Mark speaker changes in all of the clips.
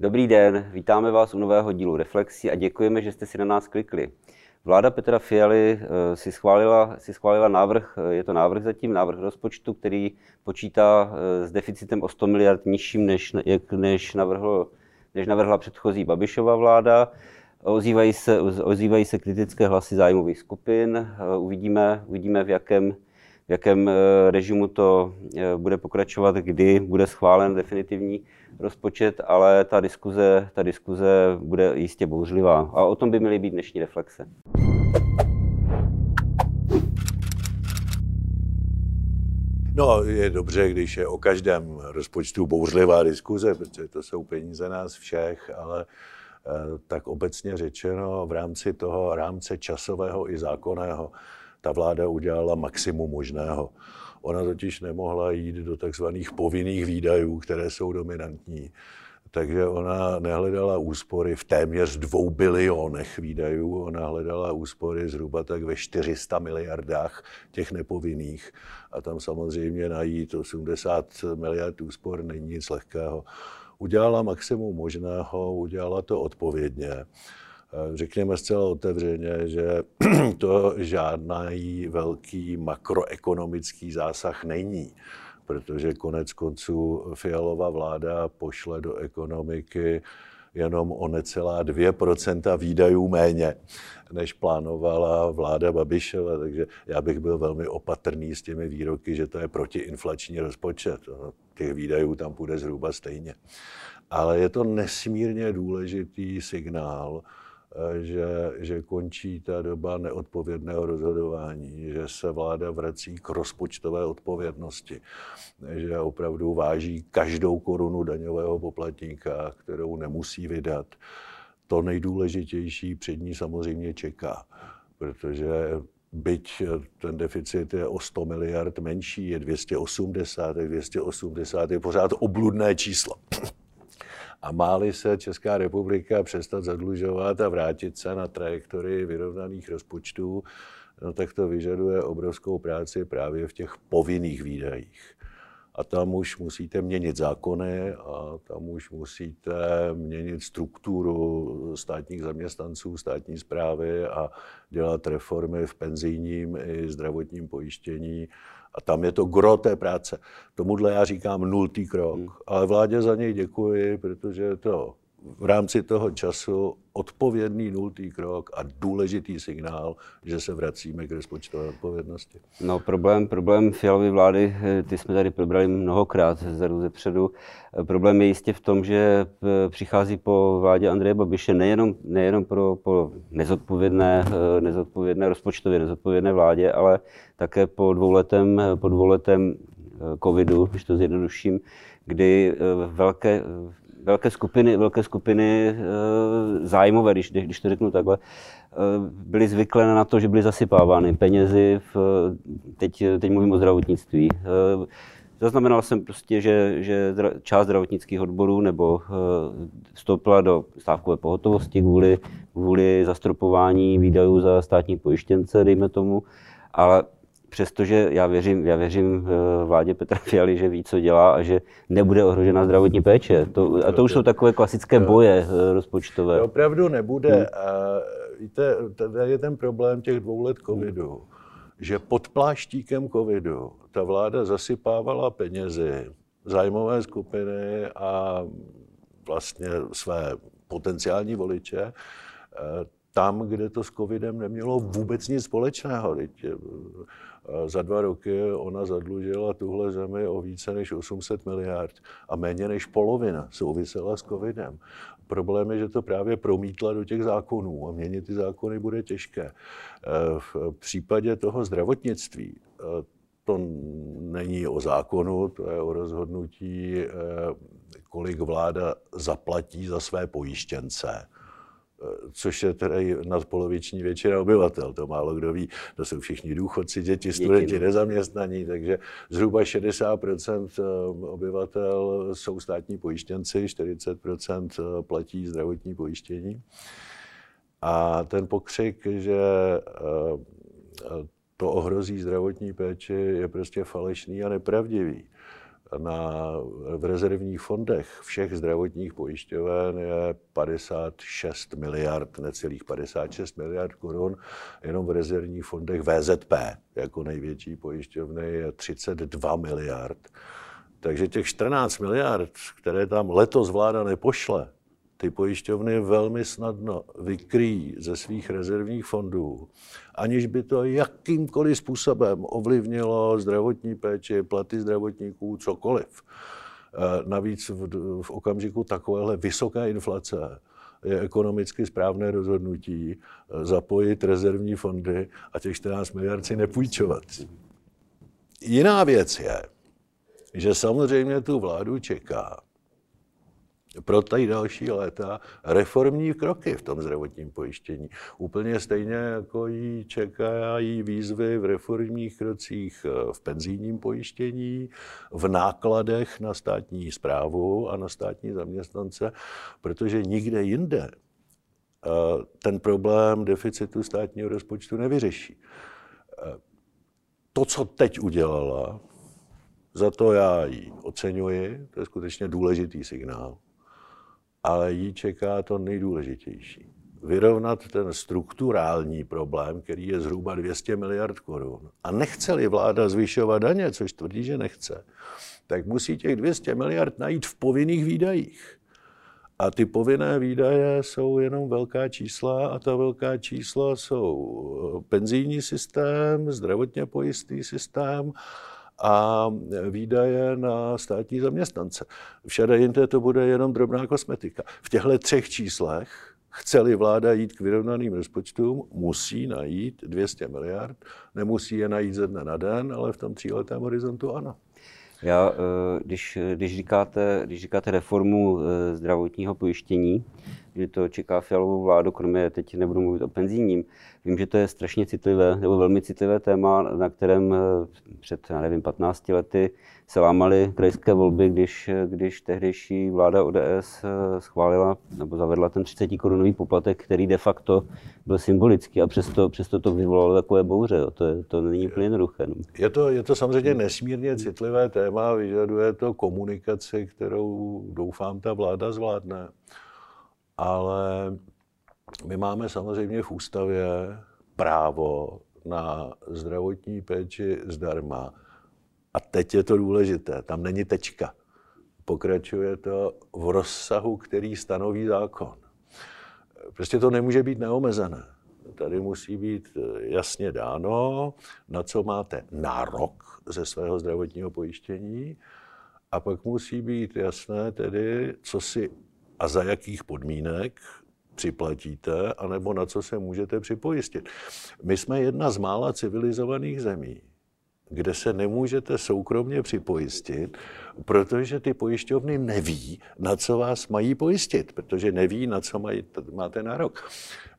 Speaker 1: Dobrý den, vítáme vás u nového dílu Reflexí a děkujeme, že jste si na nás klikli. Vláda Petra Fialy eh, si schválila, si schválila návrh, eh, je to návrh zatím, návrh rozpočtu, který počítá eh, s deficitem o 100 miliard nižším, než, než, navrhlo, než navrhla předchozí Babišova vláda. Ozývají se, ozývají se kritické hlasy zájmových skupin. Uvidíme, uvidíme v jakém v jakém eh, režimu to eh, bude pokračovat, kdy bude schválen definitivní rozpočet, ale ta diskuze, ta diskuze bude jistě bouřlivá. A o tom by měly být dnešní reflexe.
Speaker 2: No, je dobře, když je o každém rozpočtu bouřlivá diskuze, protože to jsou peníze nás všech, ale eh, tak obecně řečeno v rámci toho rámce časového i zákonného ta vláda udělala maximum možného. Ona totiž nemohla jít do takzvaných povinných výdajů, které jsou dominantní. Takže ona nehledala úspory v téměř dvou bilionech výdajů, ona hledala úspory zhruba tak ve 400 miliardách těch nepovinných. A tam samozřejmě najít 80 miliard úspor není nic lehkého. Udělala maximum možného, udělala to odpovědně. Řekněme zcela otevřeně, že to žádný velký makroekonomický zásah není, protože konec konců Fialová vláda pošle do ekonomiky jenom o necelá 2% výdajů méně, než plánovala vláda Babišova. Takže já bych byl velmi opatrný s těmi výroky, že to je protiinflační rozpočet. Těch výdajů tam půjde zhruba stejně. Ale je to nesmírně důležitý signál, že, že končí ta doba neodpovědného rozhodování, že se vláda vrací k rozpočtové odpovědnosti, že opravdu váží každou korunu daňového poplatníka, kterou nemusí vydat. To nejdůležitější před ní samozřejmě čeká, protože byť ten deficit je o 100 miliard menší, je 280, tak 280 je pořád obludné číslo. A máli se Česká republika přestat zadlužovat a vrátit se na trajektorii vyrovnaných rozpočtů, no tak to vyžaduje obrovskou práci právě v těch povinných výdajích. A tam už musíte měnit zákony a tam už musíte měnit strukturu státních zaměstnanců, státní zprávy a dělat reformy v penzijním i zdravotním pojištění a tam je to gro té práce. Tomuhle já říkám nultý krok, hmm. ale vládě za něj děkuji, protože to v rámci toho času odpovědný nultý krok a důležitý signál, že se vracíme k rozpočtové odpovědnosti.
Speaker 1: No problém, problém fialové vlády, eh, ty jsme tady probrali mnohokrát ze předu. Eh, problém je jistě v tom, že eh, přichází po vládě Andreje Babiše nejenom, nejenom pro, po nezodpovědné, nezodpovědné rozpočtově nezodpovědné vládě, ale také po dvouletém, po dvouletém covidu, když to zjednoduším, kdy velké velké skupiny, velké skupiny e, zájmové, když, když to řeknu takhle, e, byly zvyklé na to, že byly zasypávány penězi, v, teď, teď mluvím o zdravotnictví. Zaznamenal jsem prostě, že, že část zdravotnických odborů nebo vstoupila do stávkové pohotovosti kvůli, kvůli zastropování výdajů za státní pojištěnce, dejme tomu, ale přestože já věřím, já věřím eh, vládě Petra Fialy, že ví, co dělá a že nebude ohrožena zdravotní péče. To, a to už jsou takové klasické boje eh, rozpočtové.
Speaker 2: To opravdu nebude. Hmm. A víte, tady je ten problém těch dvou let covidu, že pod pláštíkem covidu ta vláda zasypávala penězi zájmové skupiny a vlastně své potenciální voliče eh, tam, kde to s covidem nemělo vůbec nic společného. Teď za dva roky ona zadlužila tuhle zemi o více než 800 miliard a méně než polovina souvisela s covidem. Problém je, že to právě promítla do těch zákonů a měnit ty zákony bude těžké. V případě toho zdravotnictví to není o zákonu, to je o rozhodnutí, kolik vláda zaplatí za své pojištěnce což je tedy nadpoloviční většina obyvatel, to málo kdo ví. To jsou všichni důchodci, děti, studenti, nezaměstnaní, takže zhruba 60% eh, obyvatel jsou státní pojištěnci, 40% eh, platí zdravotní pojištění. A ten pokřik, že eh, to ohrozí zdravotní péči, je prostě falešný a nepravdivý. Na, v rezervních fondech všech zdravotních pojišťoven je 56 miliard, necelých 56 miliard korun, jenom v rezervních fondech VZP jako největší pojišťovny je 32 miliard. Takže těch 14 miliard, které tam letos vláda nepošle, ty pojišťovny velmi snadno vykryjí ze svých rezervních fondů, aniž by to jakýmkoliv způsobem ovlivnilo zdravotní péči, platy zdravotníků, cokoliv. Eh, navíc v, v okamžiku takovéhle vysoké inflace je ekonomicky správné rozhodnutí eh, zapojit rezervní fondy a těch 14 miliard si nepůjčovat. Jiná věc je, že samozřejmě tu vládu čeká, pro tady další léta reformní kroky v tom zdravotním pojištění. Úplně stejně jako jí čekají výzvy v reformních krocích eh, v penzijním pojištění, v nákladech na státní zprávu a na státní zaměstnance, protože nikde jinde eh, ten problém deficitu státního rozpočtu nevyřeší. Eh, to, co teď udělala, za to já ji oceňuji, to je skutečně důležitý signál ale jí čeká to nejdůležitější. Vyrovnat ten strukturální problém, který je zhruba 200 miliard korun. A nechce-li vláda zvyšovat daně, což tvrdí, že nechce, tak musí těch 200 miliard najít v povinných výdajích. A ty povinné výdaje jsou jenom velká čísla a ta velká čísla jsou penzijní systém, zdravotně pojistný systém a výdaje na státní zaměstnance. Všade jinde to bude jenom drobná kosmetika. V těchto třech číslech Chce-li vláda jít k vyrovnaným rozpočtům, musí najít 200 miliard. Nemusí je najít ze dne na den, ale v tom tříletém horizontu ano.
Speaker 1: Já, eh, když, když, říkáte, když říkáte reformu eh, zdravotního pojištění, že to čeká fialovou vládu, kromě teď nebudu mluvit o penzijním. Vím, že to je strašně citlivé, nebo velmi citlivé téma, na kterém eh, před, já nevím, 15 lety se lámaly krajské volby, když, když tehdejší vláda ODS schválila nebo zavedla ten 30 korunový poplatek, který de facto byl symbolický a přesto, přesto to vyvolalo takové bouře. Jo. To, je, to není úplně jednoduché. No.
Speaker 2: Je to, je to samozřejmě nesmírně citlivé téma, vyžaduje to komunikaci, kterou doufám ta vláda zvládne. Ale my máme samozřejmě v ústavě právo na zdravotní péči zdarma. A teď je to důležité, tam není tečka. Pokračuje to v rozsahu, který stanoví zákon. Prostě to nemůže být neomezené. Tady musí být jasně dáno, na co máte nárok ze svého zdravotního pojištění a pak musí být jasné tedy, co si a za jakých podmínek připlatíte, anebo na co se můžete připojistit. My jsme jedna z mála civilizovaných zemí, kde se nemůžete soukromně připojistit, protože ty pojišťovny neví, na co vás mají pojistit, protože neví, na co mají, máte nárok.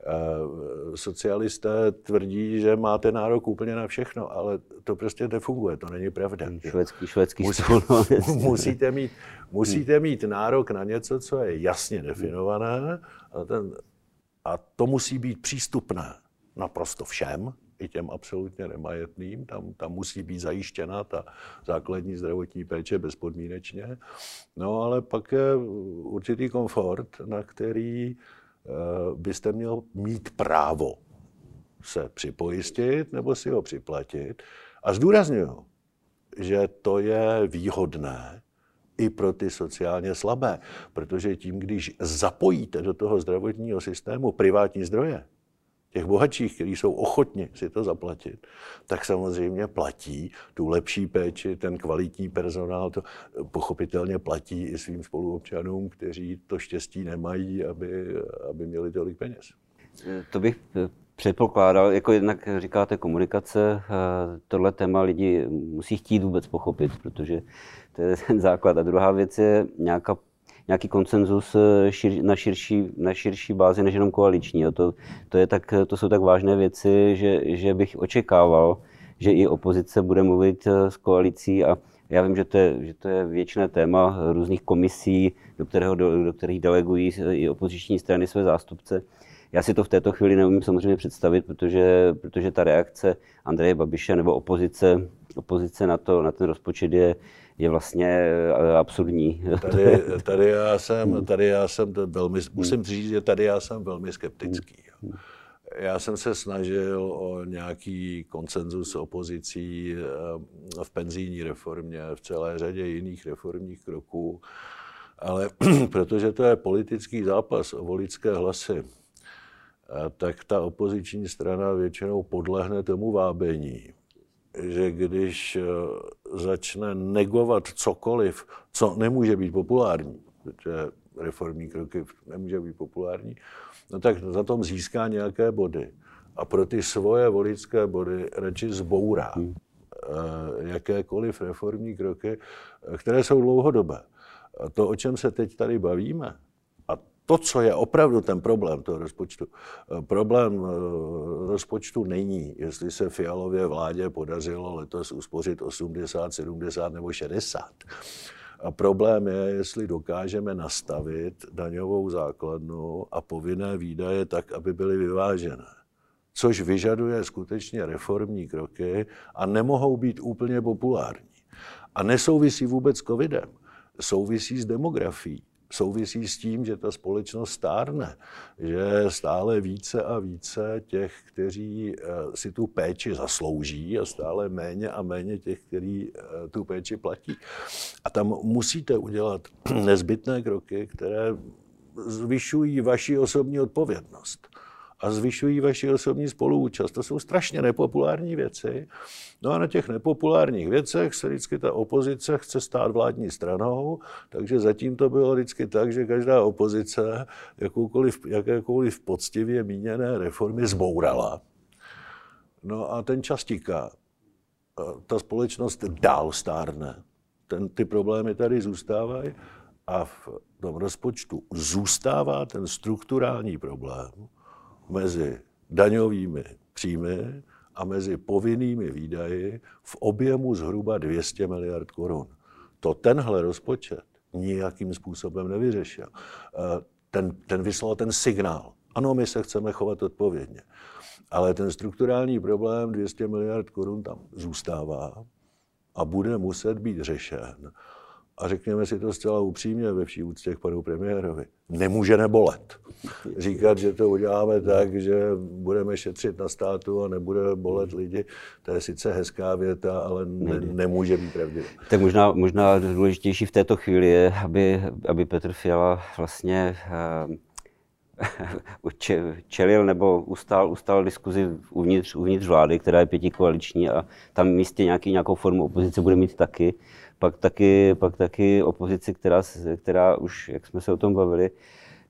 Speaker 2: Eh, socialisté tvrdí, že máte nárok úplně na všechno, ale to prostě nefunguje, to není pravda.
Speaker 1: Švédský, švédský
Speaker 2: Musí, no, musíte, mít, musíte mít nárok na něco, co je jasně definované a, ten, a to musí být přístupné naprosto všem, i těm absolutně nemajetným. Tam, tam musí být zajištěna ta základní zdravotní péče bezpodmínečně. No ale pak je určitý komfort, na který eh, byste měl mít právo se připojistit nebo si ho připlatit. A zdůraznuju, že to je výhodné i pro ty sociálně slabé, protože tím, když zapojíte do toho zdravotního systému privátní zdroje, těch bohatších, kteří jsou ochotni si to zaplatit, tak samozřejmě platí tu lepší péči, ten kvalitní personál, to pochopitelně platí i svým spoluobčanům, kteří to štěstí nemají, aby, aby měli tolik peněz.
Speaker 1: To bych eh, předpokládal, jako jednak říkáte komunikace, eh, tohle téma lidi musí chtít vůbec pochopit, protože to je ten základ. A druhá věc je nějaká nějaký konsenzus eh, šir, na, širší, na širší bázi než jenom koaliční. Jo. To, to, je tak, to jsou tak vážné věci, že, že bych očekával, že i opozice bude mluvit eh, s koalicí a já vím, že to je, že to je věčné téma různých komisí, do, kterého, do, do kterých delegují i opoziční strany své zástupce. Já si to v této chvíli neumím samozřejmě představit, protože, protože ta reakce Andreje Babiše nebo opozice, opozice na, to, na ten rozpočet je, je vlastně absurdní.
Speaker 2: Tady, tady já jsem, tady já jsem velmi, musím říct, že tady já jsem velmi skeptický. Já jsem se snažil o nějaký konsenzus opozicí v penzijní reformě, v celé řadě jiných reformních kroků, ale protože to je politický zápas o voličské hlasy, tak ta opoziční strana většinou podlehne tomu vábení, že když eh, začne negovat cokoliv, co nemůže být populární, protože reformní kroky nemůže být populární, no tak za tom získá nějaké body. A pro ty svoje voličské body radši zbourá hmm. eh, jakékoliv reformní kroky, které jsou dlouhodobé. A to, o čem se teď tady bavíme, to, co je opravdu ten problém toho rozpočtu, eh, problém eh, rozpočtu není, jestli se Fialově vládě podařilo letos uspořit 80, 70 nebo 60. A problém je, jestli dokážeme nastavit daňovou základnu a povinné výdaje tak, aby byly vyvážené. Což vyžaduje skutečně reformní kroky a nemohou být úplně populární. A nesouvisí vůbec s covidem, souvisí s demografií souvisí s tím, že ta společnost stárne, že stále více a více těch, kteří eh, si tu péči zaslouží a stále méně a méně těch, kteří eh, tu péči platí. A tam musíte udělat nezbytné kroky, které zvyšují vaši osobní odpovědnost a zvyšují vaši osobní spoluúčast. To jsou strašně nepopulární věci. No a na těch nepopulárních věcech se vždycky ta opozice chce stát vládní stranou, takže zatím to bylo vždycky tak, že každá opozice jakoukoliv, jakékoliv poctivě míněné reformy zbourala. No a ten čas tíká. Ta společnost dál stárne. Ten, ty problémy tady zůstávají a v tom rozpočtu zůstává ten strukturální problém, mezi daňovými příjmy a mezi povinnými výdaji v objemu zhruba 200 miliard korun. To tenhle rozpočet nijakým způsobem nevyřešil. Eh, ten, ten vyslal ten signál. Ano, my se chceme chovat odpovědně. Ale ten strukturální problém 200 miliard korun tam zůstává a bude muset být řešen a řekněme si to zcela upřímně ve vší úctě k panu premiérovi, nemůže nebolet. Říkat, že to uděláme tak, že budeme šetřit na státu a nebude bolet lidi, to je sice hezká věta, ale ne, nemůže být pravdivé.
Speaker 1: Tak možná, možná důležitější v této chvíli je, aby, aby Petr Fiala vlastně uh, čelil nebo ustál, ustál diskuzi uvnitř, uvnitř vlády, která je pětikoaliční a tam místě nějaký, nějakou formu opozice bude mít taky pak taky, pak taky opozici, která, která už, jak jsme se o tom bavili,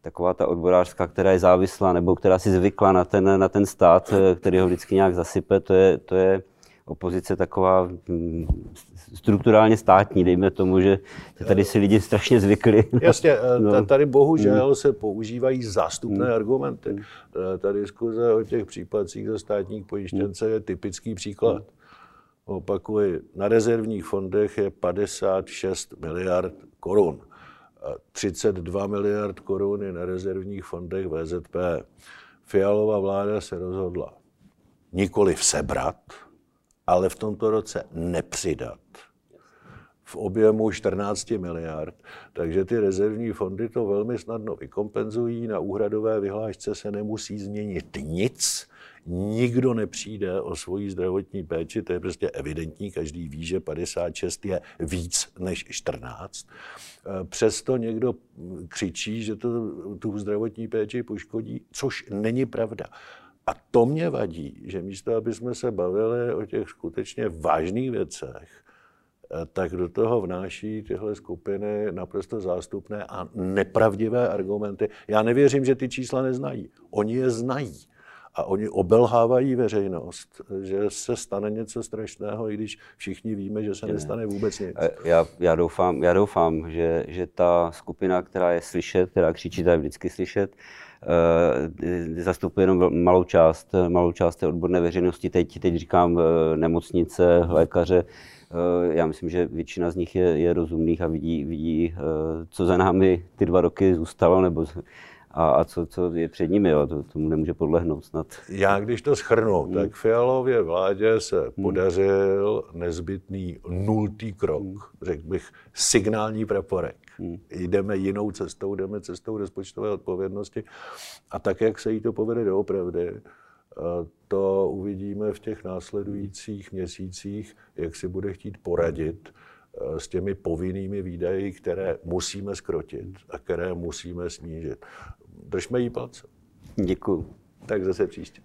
Speaker 1: taková ta odborářská, která je závislá nebo která si zvykla na ten, na ten stát, který ho vždycky nějak zasype, to je, to je opozice taková mm, strukturálně státní, dejme tomu, že tady si lidi strašně zvykli.
Speaker 2: Jasně, eh, no. tady bohužel mm. se používají zástupné mm. argumenty. Mm. Eh, ta diskuze o těch případcích za státních pojištěnce je typický příklad. Mm opakuji, na rezervních fondech je 56 miliard korun. 32 miliard korun je na rezervních fondech VZP. Fialová vláda se rozhodla nikoli sebrat, ale v tomto roce nepřidat v objemu 14 miliard, takže ty rezervní fondy to velmi snadno vykompenzují, na úhradové vyhlášce se nemusí změnit nic, nikdo nepřijde o svoji zdravotní péči, to je prostě evidentní, každý ví, že 56 je víc než 14. Eh, přesto někdo křičí, že to tu zdravotní péči poškodí, což není pravda. A to mě vadí, že místo, aby jsme se bavili o těch skutečně vážných věcech, eh, tak do toho vnáší tyhle skupiny naprosto zástupné a nepravdivé argumenty. Já nevěřím, že ty čísla neznají. Oni je znají a oni obelhávají veřejnost, že se stane něco strašného, i když všichni víme, že se nestane vůbec nic.
Speaker 1: Já, já doufám, já doufám že, že ta skupina, která je slyšet, která křičí, ta je vždycky slyšet, uh, zastupuje jenom malou část, malou část té odborné veřejnosti. Teď, teď říkám eh, nemocnice, lékaře, eh, já myslím, že většina z nich je, je rozumných a vidí, vidí, co za námi ty dva roky zůstalo, nebo a, a co, co je před nimi, jo, to, tomu nemůže podlehnout snad.
Speaker 2: Já když to schrnu, hmm. tak Fialově vládě se hmm. podařil nezbytný nultý krok, hmm. řekl bych signální praporek. Hmm. Jdeme jinou cestou, jdeme cestou rozpočtové odpovědnosti a tak, jak se jí to povede doopravdy, to uvidíme v těch následujících měsících, jak si bude chtít poradit eh, s těmi povinnými výdaji, které musíme skrotit a které musíme snížit. Držme jí palce.
Speaker 1: Děkuji.
Speaker 2: Tak zase příště.